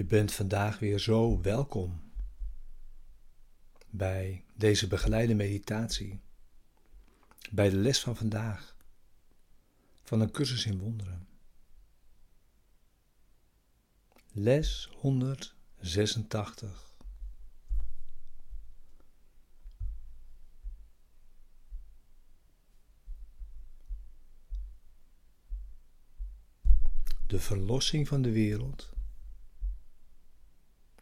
Je bent vandaag weer zo welkom bij deze begeleide meditatie, bij de les van vandaag van een cursus in wonderen. Les 186. De verlossing van de wereld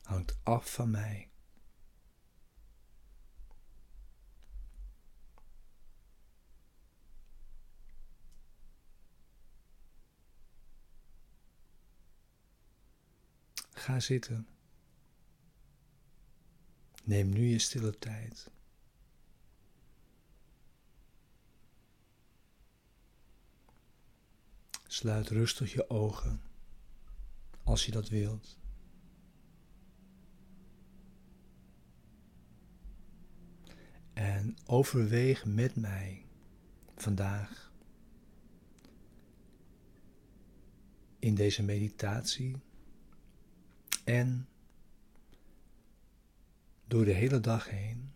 hangt af van mij. Ga zitten. Neem nu je stille tijd. Sluit rustig je ogen als je dat wilt. En overweeg met mij vandaag in deze meditatie en door de hele dag heen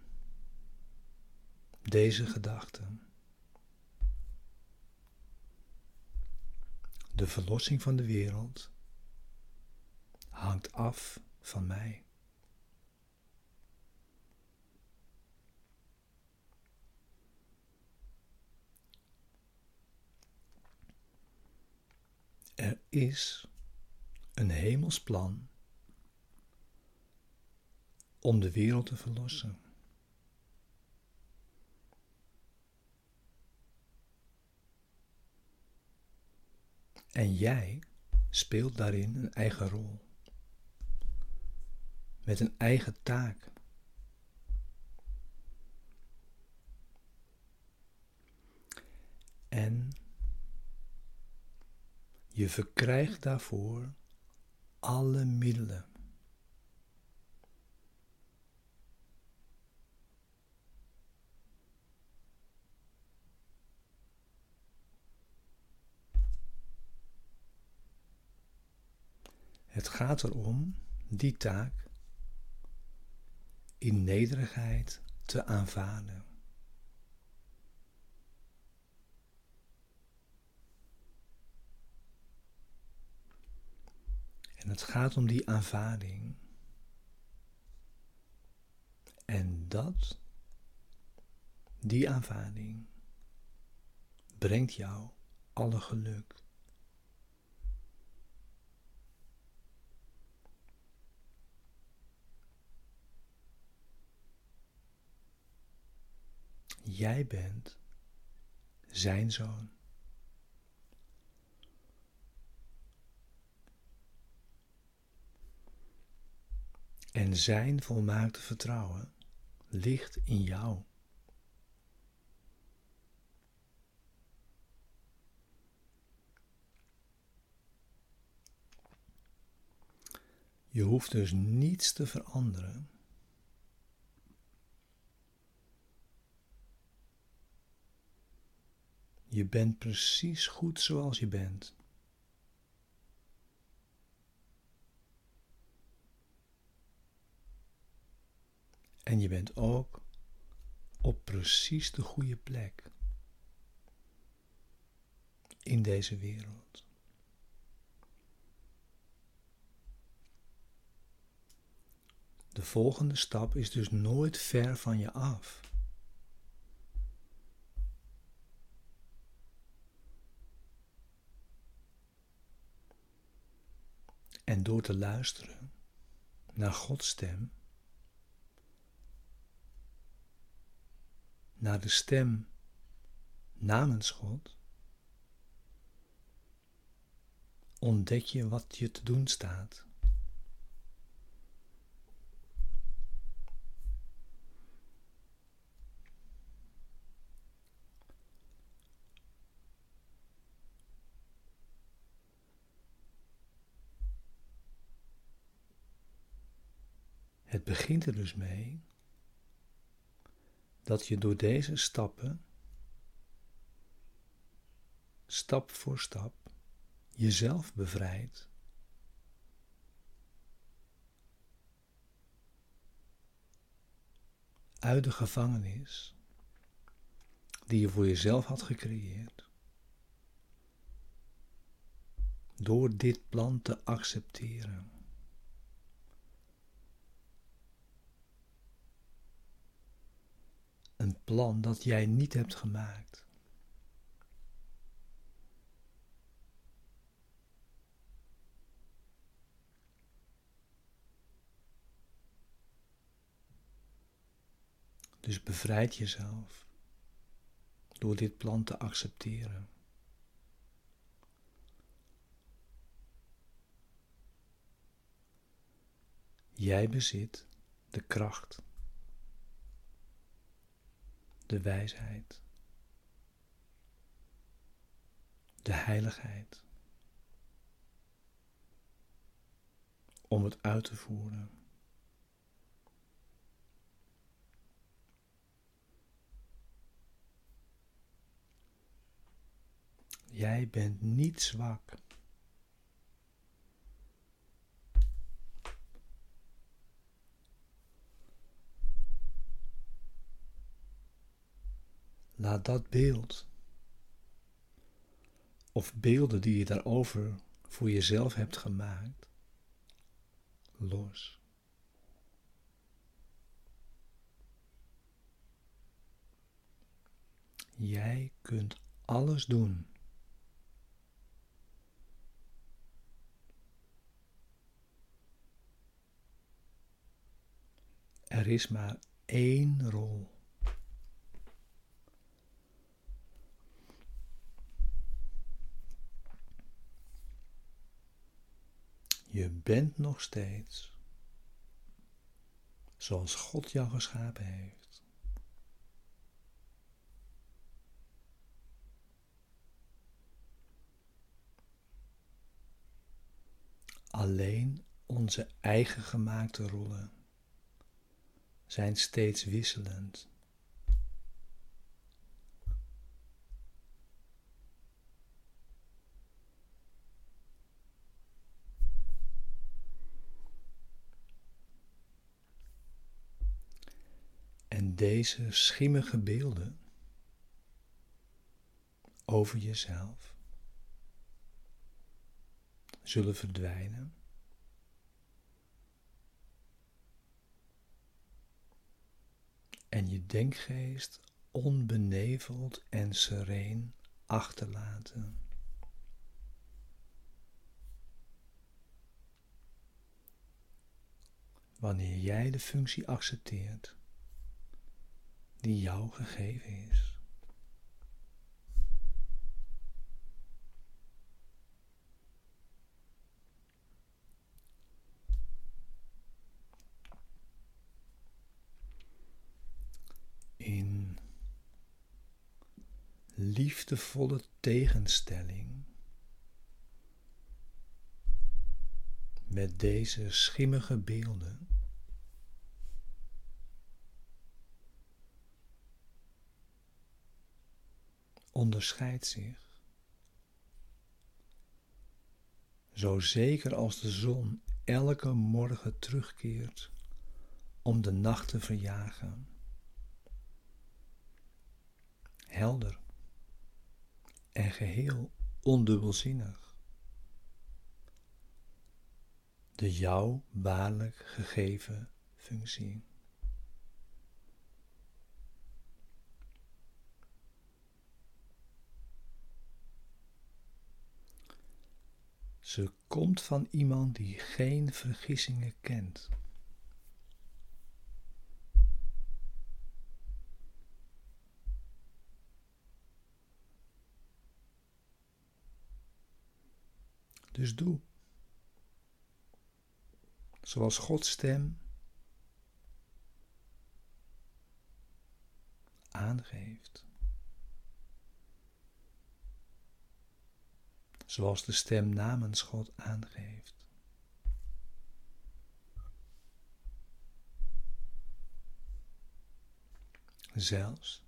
deze gedachten. De verlossing van de wereld hangt af van mij. Er is een hemels plan om de wereld te verlossen. En jij speelt daarin een eigen rol. Met een eigen taak. En je verkrijgt daarvoor alle middelen. Het gaat erom die taak in nederigheid te aanvaarden. En het gaat om die aanvaarding. En dat, die aanvaarding, brengt jou alle geluk. Jij bent zijn zoon. En zijn volmaakte vertrouwen ligt in jou. Je hoeft dus niets te veranderen Je bent precies goed zoals je bent. En je bent ook op precies de goede plek in deze wereld. De volgende stap is dus nooit ver van je af. En door te luisteren naar Gods stem, naar de stem namens God, ontdek je wat je te doen staat. Het begint er dus mee dat je door deze stappen, stap voor stap, jezelf bevrijdt. Uit de gevangenis die je voor jezelf had gecreëerd. Door dit plan te accepteren. Een plan dat jij niet hebt gemaakt. Dus bevrijd jezelf door dit plan te accepteren. Jij bezit de kracht, de wijsheid, de heiligheid om het uit te voeren. Jij bent niet zwak. Laat dat beeld of beelden die je daarover voor jezelf hebt gemaakt los. Jij kunt alles doen Er is maar één rol. Je bent nog steeds zoals God jou geschapen heeft. Alleen onze eigen gemaakte rollen zijn steeds wisselend. En deze schimmige beelden over jezelf zullen verdwijnen en je denkgeest onbeneveld en sereen achterlaten. Wanneer jij de functie accepteert die jou gegeven is. liefdevolle tegenstelling met deze schimmige beelden. Onderscheidt zich. Zo zeker als de zon elke morgen terugkeert om de nacht te verjagen. Helder en geheel ondubbelzinnig. De jou waarlijk gegeven functie. Ze komt van iemand die geen vergissingen kent. Dus doe. Zoals Gods stem aangeeft. Zoals de stem namens God aangeeft. Zelfs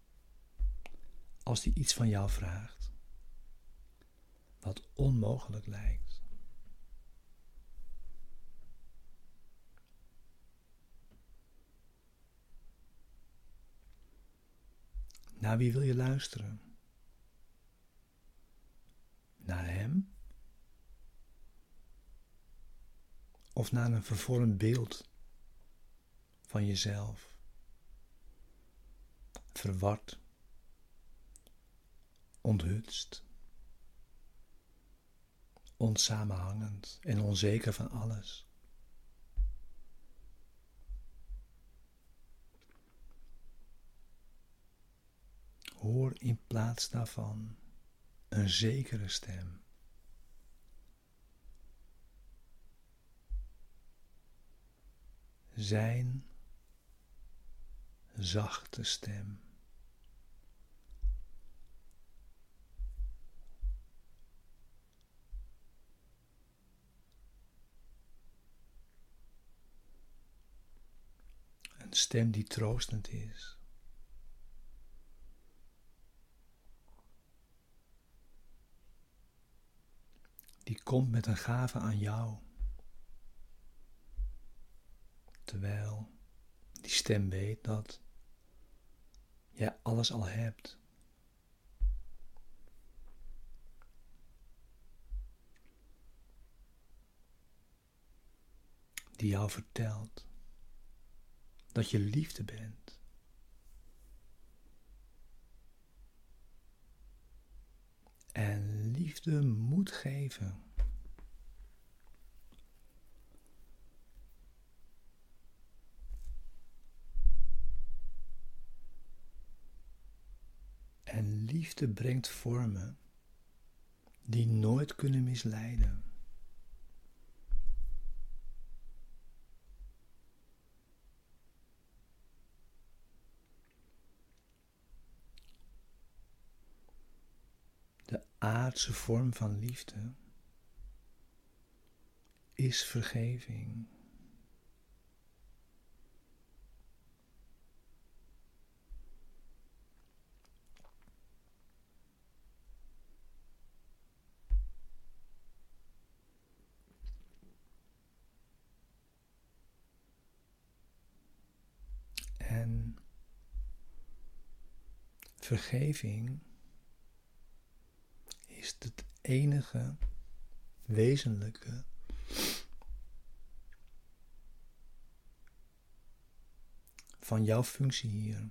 als hij iets van jou vraagt, wat onmogelijk lijkt. Naar wie wil je luisteren? Naar Hem? Of naar een vervormd beeld van jezelf? Verward, onthutst, onsamenhangend en onzeker van alles. Hoor in plaats daarvan een zekere stem. Zijn zachte stem. Een stem die troostend is. Die komt met een gave aan jou. Terwijl die stem weet dat jij alles al hebt. Die jou vertelt dat je liefde bent. En liefde moet geven. En liefde brengt vormen die nooit kunnen misleiden. Aardse vorm van liefde is vergeving. En vergeving is het enige wezenlijke van jouw functie hier.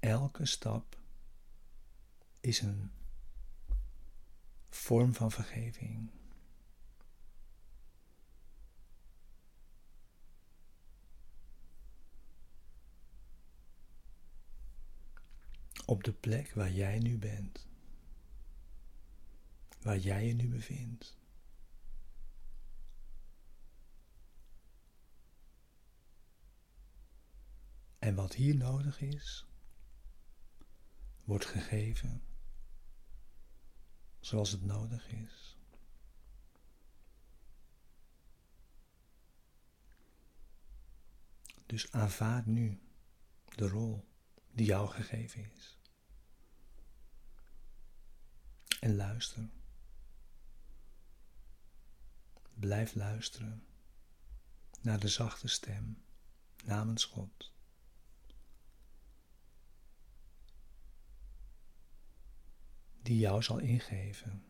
Elke stap is een vorm van vergeving. Op de plek waar jij nu bent, waar jij je nu bevindt. En wat hier nodig is, wordt gegeven zoals het nodig is. Dus aanvaard nu de rol die jou gegeven is en luister. Blijf luisteren naar de zachte stem namens God. Die jou zal ingeven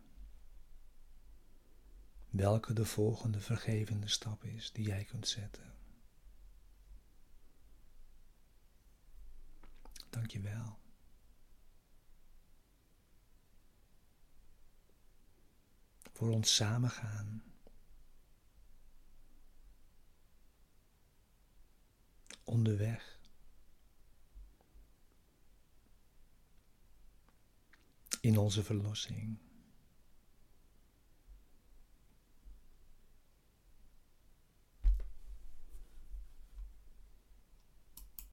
welke de volgende vergevende stap is die jij kunt zetten. Dank je wel. Voor ons samengaan. Onderweg. In onze verlossing.